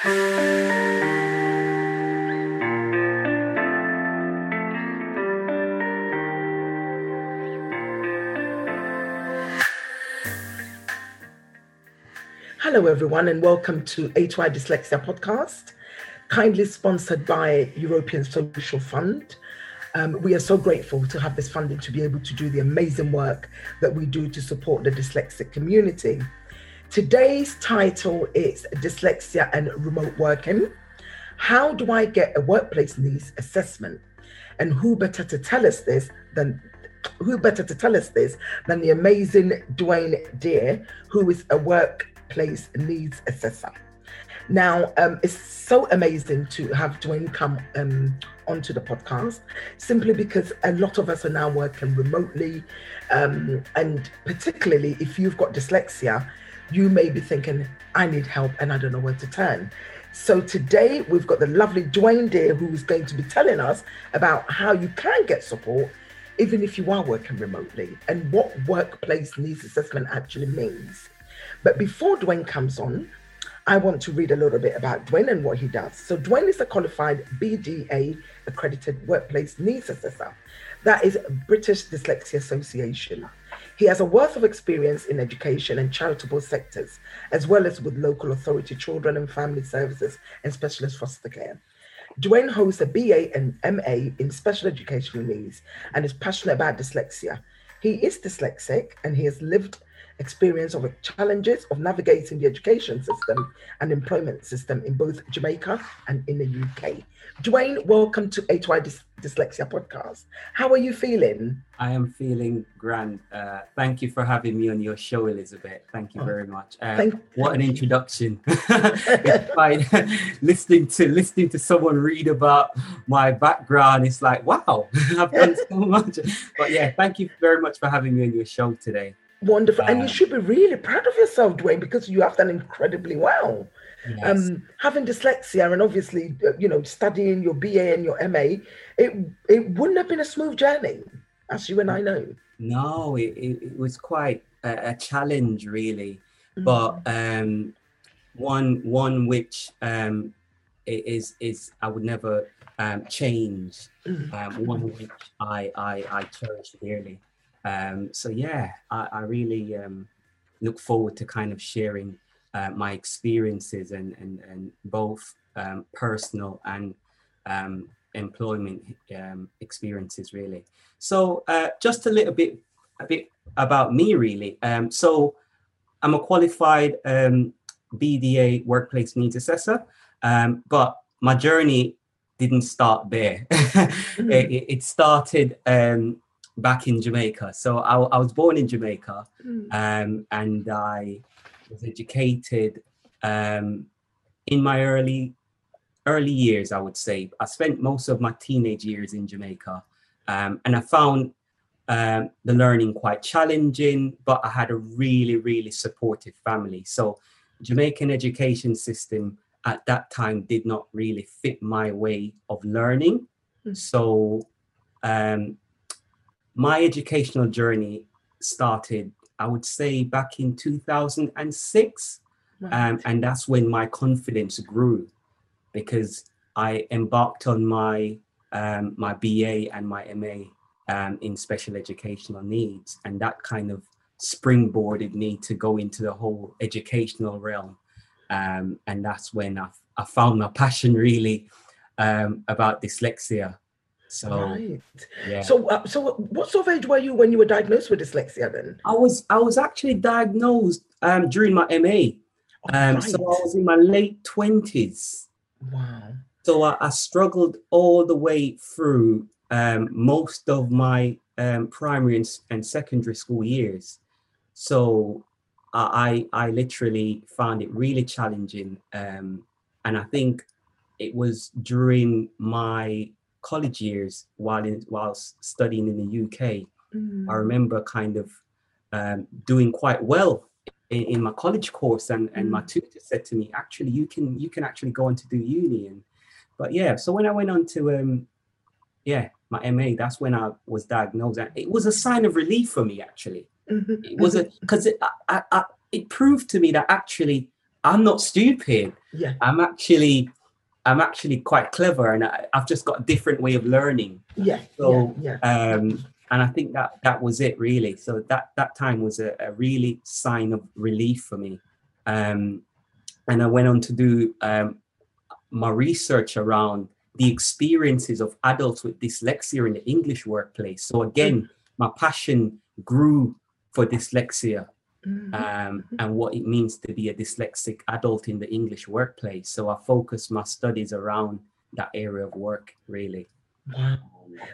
Hello, everyone, and welcome to A2I Dyslexia podcast, kindly sponsored by European Social Fund. Um, we are so grateful to have this funding to be able to do the amazing work that we do to support the dyslexic community. Today's title is Dyslexia and Remote Working. How do I get a workplace needs assessment? And who better to tell us this than who better to tell us this than the amazing Dwayne Deer, who is a workplace needs assessor. Now, um, it's so amazing to have Dwayne come um, onto the podcast, simply because a lot of us are now working remotely. Um, and particularly if you've got dyslexia, you may be thinking, I need help and I don't know where to turn. So today we've got the lovely Dwayne Deer who is going to be telling us about how you can get support even if you are working remotely and what workplace needs assessment actually means. But before Dwayne comes on, I want to read a little bit about Dwayne and what he does. So, Dwayne is a qualified BDA accredited workplace needs assessor. That is British Dyslexia Association. He has a wealth of experience in education and charitable sectors, as well as with local authority children and family services and specialist foster care. Dwayne holds a BA and MA in special educational needs and is passionate about dyslexia. He is dyslexic and he has lived experience of challenges of navigating the education system and employment system in both Jamaica and in the UK. Dwayne, welcome to A2I Dys- Dyslexia podcast. How are you feeling? I am feeling grand. Uh, thank you for having me on your show, Elizabeth. Thank you oh, very much. Uh, thank- what an introduction! it's fine. listening to listening to someone read about my background, it's like wow, I've done so much. But yeah, thank you very much for having me on your show today. Wonderful. and you should be really proud of yourself, Dwayne, because you have done incredibly well. Yes. Um, having dyslexia and obviously, uh, you know, studying your BA and your MA, it it wouldn't have been a smooth journey, as you and I know. No, it, it, was quite a, a challenge, really. Mm. But um, one one which um, is is I would never um, change. Mm. Um, one which I I, I cherish dearly. Um, so yeah, I, I really um, look forward to kind of sharing uh, my experiences and, and, and both um, personal and um, employment um, experiences really. So uh, just a little bit, a bit about me really. Um, so I'm a qualified BDA workplace needs assessor, but my journey didn't start there. mm-hmm. it, it, started um, back in Jamaica. So I, I was born in Jamaica, mm. um, and I was educated um, in my early early years. I would say I spent most of my teenage years in Jamaica, um, and I found um, the learning quite challenging. But I had a really really supportive family. So Jamaican education system at that time did not really fit my way of learning. Mm. So um, my educational journey started, I would say, back in 2006. Right. Um, and that's when my confidence grew because I embarked on my um, my BA and my MA um, in special educational needs, and that kind of springboarded me to go into the whole educational realm. Um, and that's when I, I found my passion really um, about dyslexia so, right. Yeah. So, uh, so what sort of age were you when you were diagnosed with dyslexia? Then I was I was actually diagnosed um, during my MA. Oh, um, right. So I was in my late twenties. Wow. So I, I, struggled all the way through um, most of my um, primary and, and, secondary school years. So I I literally found it really challenging, um, and I think it was during my college years while in while studying in the UK, mm. I remember kind of um, doing quite well in, in, my college course, and and mm. my tutor said to me, actually, you can you can actually go on to do uni, and but yeah, so when I went on to um, yeah my MA, that's when I was diagnosed, and it was a sign of relief for me actually. Mm-hmm. It was a because it I, I, it proved to me that actually I'm not stupid. Yeah. I'm actually I'm actually quite clever and I, have just got a different way of learning. Yeah. So yeah, yeah. um and I think that that was it really. So that that time was a, a really sign of relief for me. Um and I went on to do um my research around the experiences of adults with dyslexia in the English workplace. So again, mm. my passion grew for dyslexia mm-hmm. um, and what it means to be a dyslexic adult in the English workplace. So I focus my studies around that area of work, really. Wow.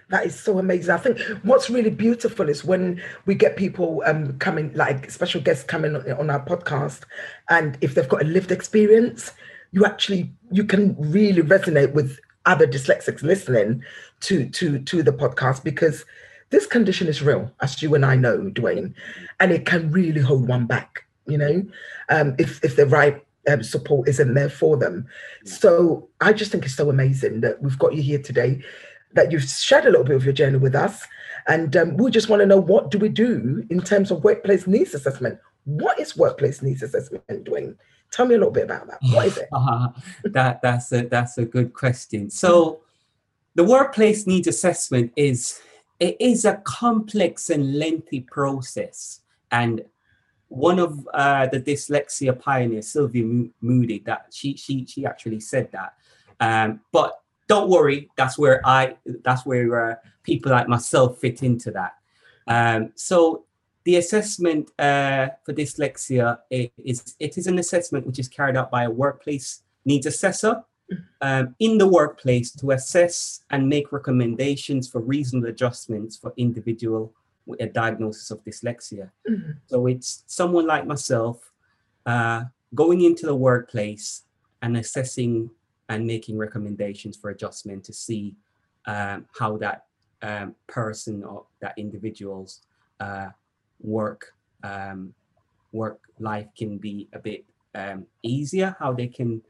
That is so amazing. I think what's really beautiful is when we get people um, coming, like special guests coming on our podcast, and if they've got a lived experience, you actually you can really resonate with other dyslexics listening to to to the podcast because this condition is real, as you and I know, Dwayne, and it can really hold one back, you know, um, if, if the right um, support isn't there for them. So I just think it's so amazing that we've got you here today, that you've shared a little bit of your journey with us. And um, we just want to know what do we do in terms of workplace needs assessment? What is workplace needs assessment, Dwayne? Tell me a little bit about that. What is it? Uh, that that's a that's a good question. So the workplace needs assessment is it is a complex and lengthy process. And one of uh, the dyslexia pioneers, Sylvia Moody, that she she she actually said that. Um, but don't worry, that's where I that's where uh, people like myself fit into that. Um, so the assessment uh, for dyslexia is it is an assessment which is carried out by a workplace needs assessor um, in the workplace to assess and make recommendations for reasonable adjustments for individual with a diagnosis of dyslexia. Mm-hmm. So it's someone like myself uh, going into the workplace and assessing and making recommendations for adjustment to see um, how that um, person or that individual's uh, work um, work life can be a bit um, easier, how they can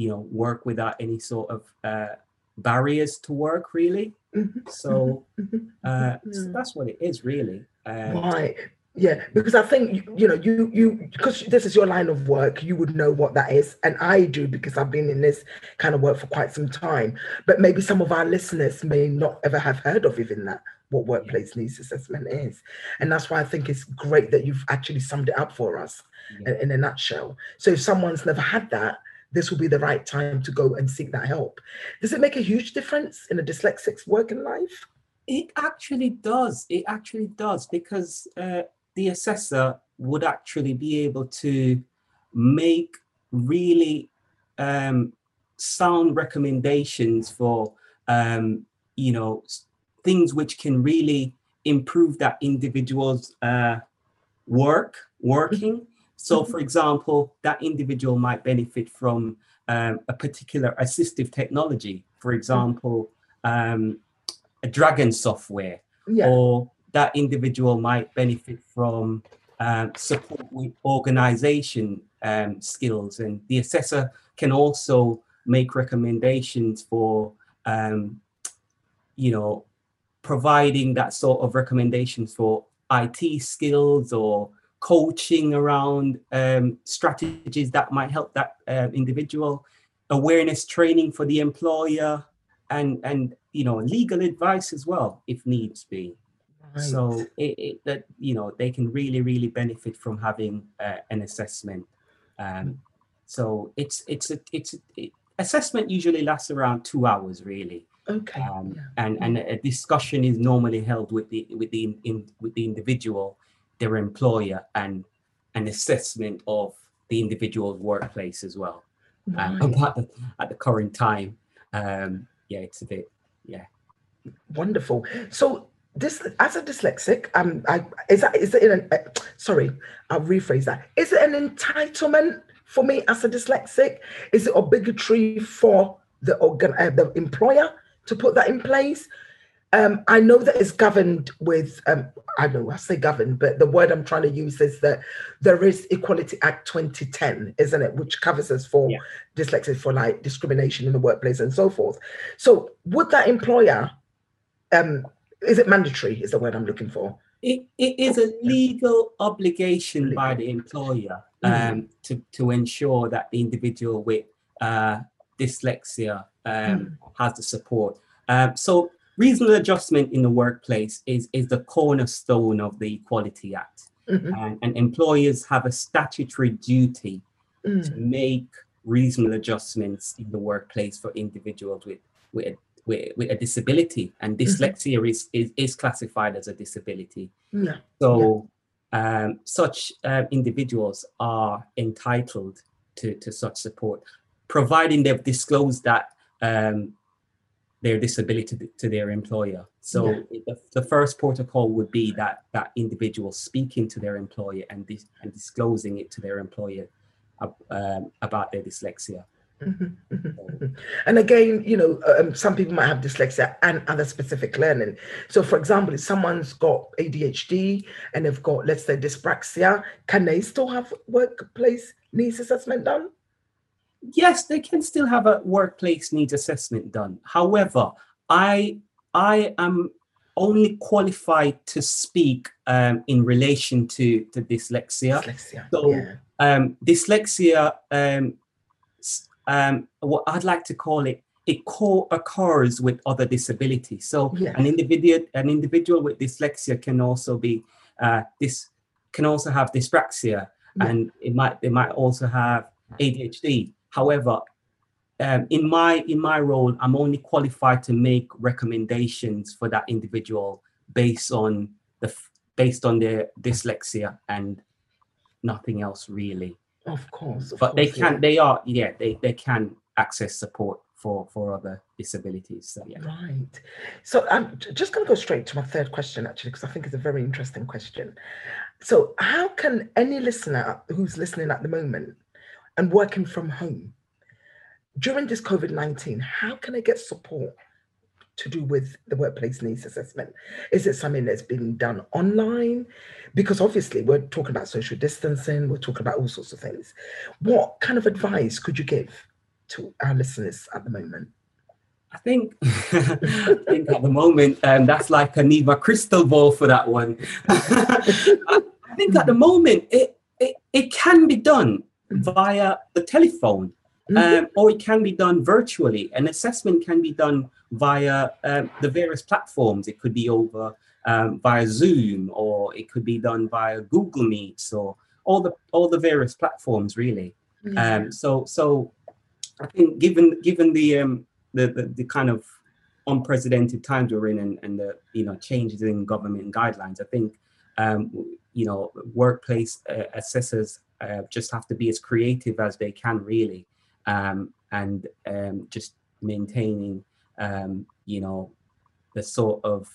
you know work without any sort of uh, barriers to work really mm-hmm. so, mm-hmm. uh, so mm-hmm. that's what it is really uh, right yeah because i think you know you you because this is your line of work you would know what that is and i do because i've been in this kind of work for quite some time but maybe some of our listeners may not ever have heard of even that what workplace needs assessment is and that's why i think it's great that you've actually summed it up for us yeah. in, in a nutshell so if someone's never had that this will be the right time to go and seek that help. Does it make a huge difference in a dyslexic's working life? It actually does. It actually does because uh, the assessor would actually be able to make really um, sound recommendations for um, you know things which can really improve that individual's uh, work working so, for example, that individual might benefit from um, a particular assistive technology, for example, um, a Dragon software, yeah. or that individual might benefit from um, support with organization um, skills. And the assessor can also make recommendations for, um, you know, providing that sort of recommendations for IT skills or coaching around um, strategies that might help that uh, individual, awareness training for the employer, and and you know legal advice as well if needs be. Right. So it, it, that you know they can really really benefit from having uh, an assessment. Um, so it's it's a it's a, it, assessment usually lasts around two hours really. Okay. Um, yeah. And and a discussion is normally held with the with the in, with the individual their employer and an assessment of the individual's workplace as well. Um, at, the, at the current time, um, yeah, it's a bit, yeah. Wonderful. So this, as a dyslexic, um, I, is that is it an? Uh, sorry, I'll rephrase that. Is it an entitlement for me as a dyslexic? Is it obligatory for the organ, uh, the employer to put that in place? Um, I know that it's governed with, um, I don't know, I say governed, but the word I'm trying to use is that there is Equality Act 2010, isn't it, which covers us for yeah. dyslexia, for like discrimination in the workplace and so forth. So would that employer, um, is it mandatory, is the word I'm looking for? It, it is a legal obligation legal. by the employer um, mm. to, to ensure that the individual with uh, dyslexia um, mm. has the support. Um, so reasonable adjustment in the workplace is, is the cornerstone of the Equality Act. Mm-hmm. And, and, employers have a statutory duty mm. to make reasonable adjustments in the workplace for individuals with, with, with, with a disability. And mm-hmm. dyslexia mm-hmm. is, is, is classified as a disability. Yeah. So yeah. Um, such uh, individuals are entitled to, to such support, providing they've disclosed that um, their disability to, to their employer. So yeah. the, the, first protocol would be that that individual speaking to their employer and, dis- and disclosing it to their employer um, about their dyslexia. Mm-hmm, mm-hmm. And again, you know, um, some people might have dyslexia and other specific learning. So, for example, if someone's got ADHD and they've got, let's say, dyspraxia, can they still have workplace needs assessment done? Yes, they can still have a workplace needs assessment done. However, I I am only qualified to speak um, in relation to, to dyslexia. dyslexia so yeah. um, dyslexia, um, um, what I'd like to call it, it co- occurs with other disabilities. So an individual an individual with dyslexia can also be uh, this can also have dyspraxia, yeah. and it might they might also have ADHD. However, um, in my in my role, I'm only qualified to make recommendations for that individual based on the based on their dyslexia and nothing else really. Of course, of but course, they can. Yeah. They are. Yeah, they they can access support for for other disabilities. So yeah. Right. So I'm just going to go straight to my third question actually because I think it's a very interesting question. So how can any listener who's listening at the moment and working from home. During this COVID 19, how can I get support to do with the workplace needs assessment? Is it something that's being done online? Because obviously, we're talking about social distancing, we're talking about all sorts of things. What kind of advice could you give to our listeners at the moment? I think, I think at the moment, um, that's like I need my crystal ball for that one. I think at the moment, it, it, it can be done via the telephone, mm-hmm. um, or it can be done virtually. An assessment can be done via um, the various platforms. It could be over um, via Zoom, or it could be done via Google Meets, or all the all the various platforms really. Mm-hmm. so so I think given given the um, the, the, the kind of unprecedented times we're in and, and the you know changes in government guidelines, I think um, you know workplace uh, assessors uh, just have to be as creative as they can, really, um, and um, just maintaining, um, you know, the sort of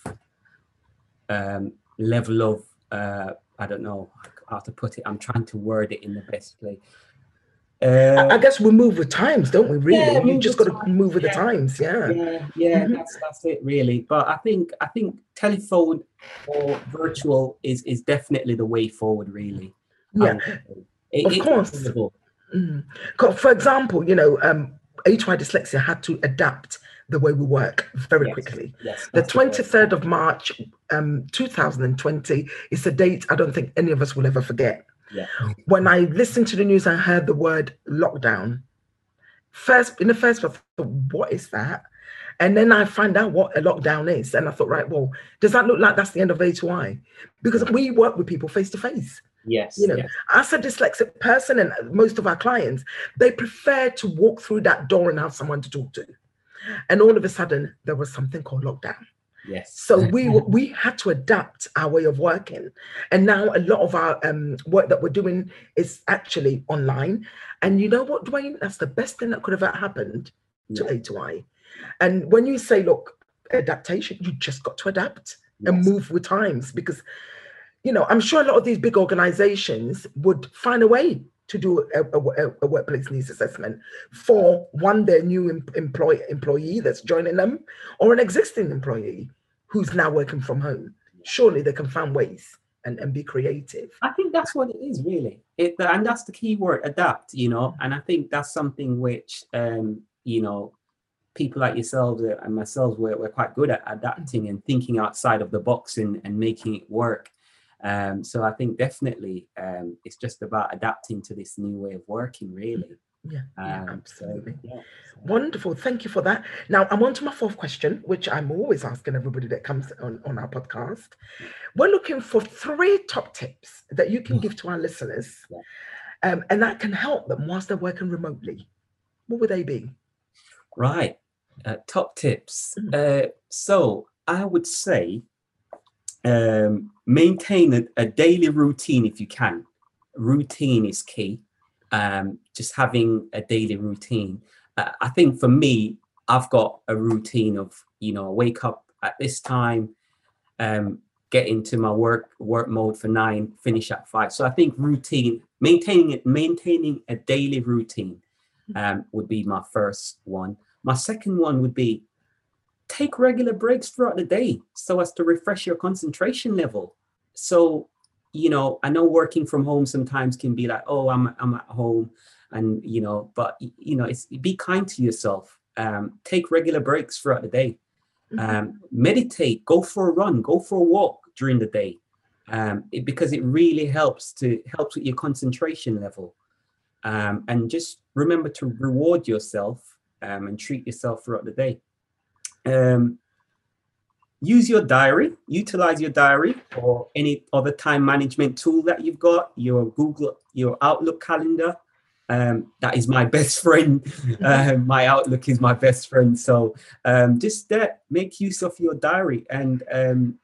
um, level of uh, I don't know how to put it. I'm trying to word it in the best way. Uh, I guess we move with times, don't we? Really, yeah, you just got to move with yeah. the times. Yeah, yeah, yeah. Mm-hmm. That's that's it, really. But I think I think telephone or virtual is is definitely the way forward, really. Yeah, it, of course. Mm. For example, you know, um, A2I dyslexia had to adapt the way we work very yes. quickly. Yes, the 23rd of March, um, 2020 is a date I don't think any of us will ever forget. Yeah. When I listened to the news and heard the word lockdown, first in the first place, I thought, what is that? And then I find out what a lockdown is. And I thought, right, well, does that look like that's the end of A2I? Because we work with people face to face. Yes. You know, yes. as a dyslexic person and most of our clients, they prefer to walk through that door and have someone to talk to. And all of a sudden, there was something called lockdown. Yes. So we we had to adapt our way of working, and now a lot of our um, work that we're doing is actually online. And you know what, Dwayne? That's the best thing that could have happened to yeah. A2I. And when you say, look, adaptation, you just got to adapt yes. and move with times because you know, I'm sure a lot of these big organizations would find a way to do a, a, a workplace needs assessment for one, their new em- employee, employee that's joining them, or an existing employee who's now working from home. Surely they can find ways and, and be creative. I think that's what it is, really. It, and that's the key word, adapt, you know, and I think that's something which, um, you know, people like yourselves and myself, we're, we're quite good at adapting and thinking outside of the box and, and making it work. Um, so I think definitely um, it's just about adapting to this new way of working, really. Yeah, yeah um, absolutely. So, yeah, so. Wonderful. Thank you for that. Now I'm on to my fourth question, which I'm always asking everybody that comes on, on our podcast. We're looking for three top tips that you can give to our listeners um, and that can help them whilst they're working remotely. What would they be? Right. Uh, top tips. Mm. Uh, so I would say um, maintain a, a, daily routine if you can. Routine is key. Um, just having a daily routine. Uh, I think for me, I've got a routine of you know I wake up at this time, um, get into my work work mode for nine, finish at five. So I think routine, maintaining it, maintaining a daily routine, mm. um, would be my first one. My second one would be take regular breaks throughout the day so as to refresh your concentration level. So, you know, I know working from home sometimes can be like, oh, I'm I'm at home, and you know, but you know, it's be kind to yourself. Um, take regular breaks throughout the day. Mm-hmm. Um, meditate, go for a run, go for a walk during the day, um, it, because it really helps to helps with your concentration level. Um, and just remember to reward yourself um, and treat yourself throughout the day. Um, use your diary, utilize your diary or any other time management tool that you've got, your Google, your Outlook calendar. Um, that is my best friend. Uh, my Outlook is my best friend. So um, just uh, make use of your diary. And um,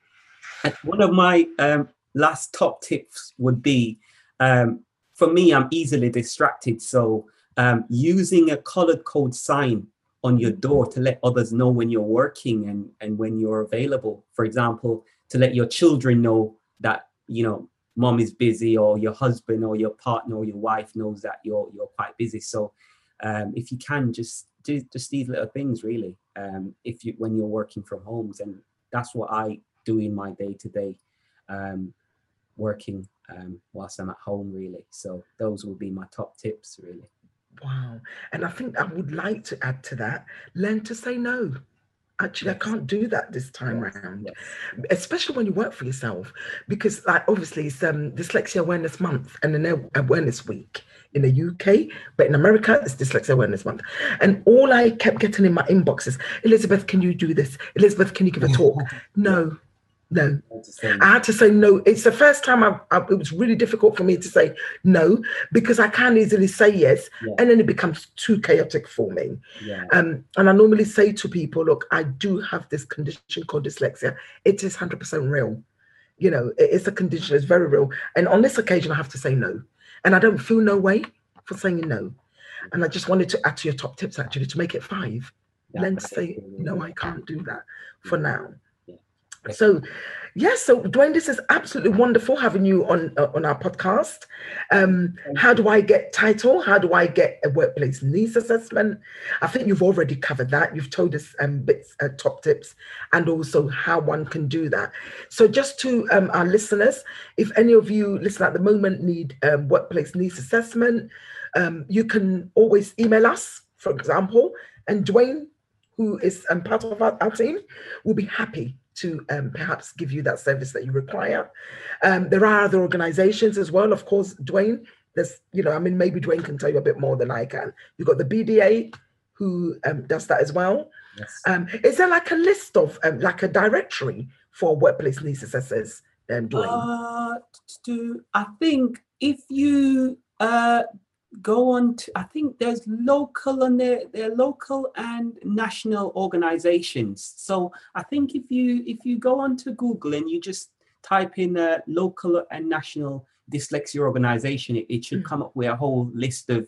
one of my um, last top tips would be um, for me, I'm easily distracted. So um, using a colored code sign on your door to let others know when you're working and, and when you're available. For example, to let your children know that, you know, mom is busy or your husband or your partner or your wife knows that you're you're quite busy. So um, if you can just do just these little things really, um, if you when you're working from homes and that's what I do in my day to day working um, whilst I'm at home really. So those will be my top tips really. Wow. And I think I would like to add to that learn to say no. Actually, yes. I can't do that this time yes. around, yes. especially when you work for yourself, because like obviously it's um, Dyslexia Awareness Month and an Awareness Week in the UK, but in America it's Dyslexia Awareness Month. And all I kept getting in my inbox is, Elizabeth, can you do this? Elizabeth, can you give a talk? no, no. I had to say no. It's the first time I, I, it was really difficult for me to say no because I can easily say yes yeah. and then it becomes too chaotic for me. Yeah. Um, and I normally say to people, look, I do have this condition called dyslexia. It is 100% real. You know, it's a condition, it's very real. And on this occasion, I have to say no. And I don't feel no way for saying no. And I just wanted to add to your top tips actually to make it five. Yeah, then say, no, I can't do that for now. So, yes, so Dwayne, this is absolutely wonderful having you on uh, on our podcast. Um, how do I get title? How do I get a workplace needs assessment? I think you've already covered that. You've told us um, bits, uh, top tips, and also how one can do that. So, just to um, our listeners, if any of you listen at the moment need um, workplace needs assessment, um, you can always email us, for example, and Dwayne, who is um, part of our, our team, will be happy to um, perhaps give you that service that you require. Um, there are other organizations as well. Of course, Dwayne, there's, you know, I mean, maybe Dwayne can tell you a bit more than I can. You've got the BDA who um, does that as well. Yes. Um, is there like a list of, um, like a directory for workplace needs assessors, um, Dwayne? Uh, to, I think if you uh, go on to i think there's local and there, are local and national organizations so i think if you if you go on to google and you just type in a local and national dyslexia organization it, it should mm-hmm. come up with a whole list of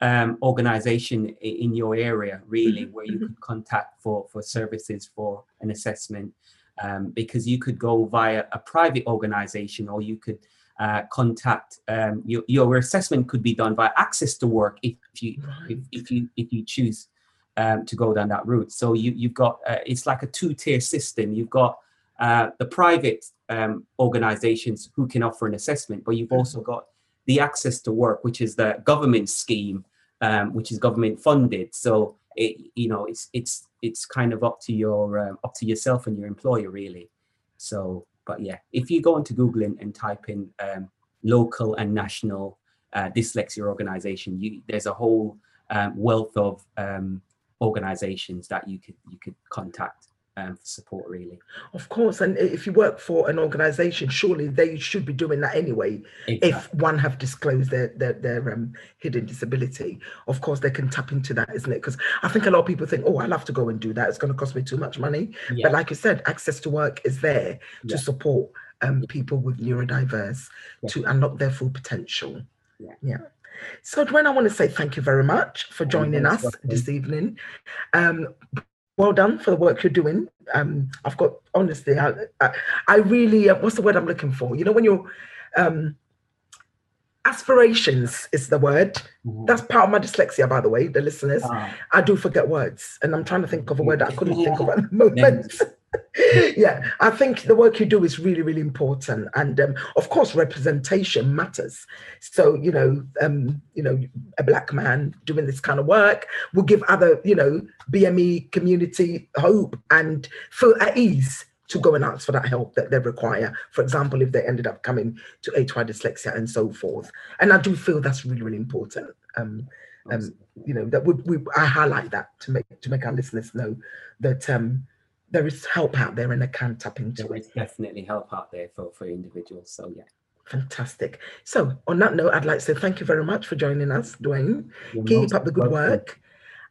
um, organization in your area really mm-hmm. where you mm-hmm. could contact for for services for an assessment um, because you could go via a private organization or you could uh, contact um, your, your assessment could be done by access to work if you right. if, if, you if you choose um, to go down that route. So you you've got uh, it's like a two-tier system. You've got uh, the private um, organizations who can offer an assessment but you've also got the access to work which is the government scheme um, which is government funded. So it you know it's it's it's kind of up to your um, up to yourself and your employer really. So but yeah, if you go onto Google and, and type in um, local and national uh, dyslexia organization, you, there's a whole um, wealth of um, organizations that you could you could contact um, for support really. Of course and if you work for an organization surely they should be doing that anyway exactly. if one have disclosed their their, their um, hidden disability. Of course they can tap into that isn't it? Because i think a lot of people think oh i'll have to go and do that. It's going to cost me too much money. Yeah. but like you said access to work is there yeah. to support um, people with neurodiverse to unlock their full potential. Yeah. Yeah. So, Dwayne, I want to say thank you very much for joining us this evening. Um, well done for the work you're doing. Um, I've got honestly, I, I, I really, uh, what's the word I'm looking for? You know, when you're um, aspirations is the word. Mm-hmm. That's part of my dyslexia, by the way, the listeners. Ah. I do forget words, and I'm trying to think of a word that I couldn't think of at the moment. yeah, I think the work you do is really, really important, and um, of course, representation matters. So, you know, um, you know, a black man doing this kind of work will give other, you know, BME community hope and feel at ease to go and ask for that help that they require. For example, if they ended up coming to A2I dyslexia and so forth. And I do feel that's really, really important. Um, um, you know, that would we, I highlight that to make to make our listeners know that um, there is help out there and they can tap into there is it. definitely help out there for, for individuals. So yeah. Fantastic. So on that note, I'd like to say thank you very much for joining us, Dwayne. You're Keep up the good welcome. work.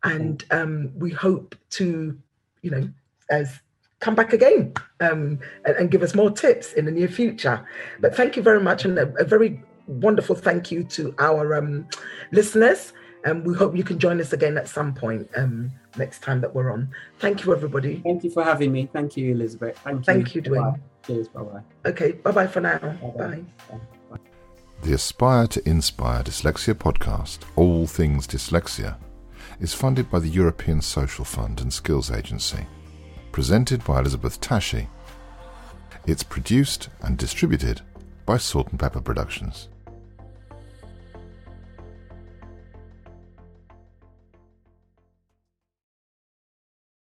And um, we hope to, you know, as come back again um, and, and, give us more tips in the near future. But thank you very much, and a, a very wonderful thank you to our um, listeners. And we hope you can join us again at some point um, next time that we're on. Thank you, everybody. Thank you for having me. Thank you, Elizabeth. Thank you. Thank you, Dwayne. Cheers. Bye bye. Okay. Bye bye for now. Bye. bye. The Aspire to Inspire Dyslexia podcast, All Things Dyslexia, is funded by the European Social Fund and Skills Agency presented by Elizabeth Takyi. It's produced and distributed by Salt and Pepper Productions.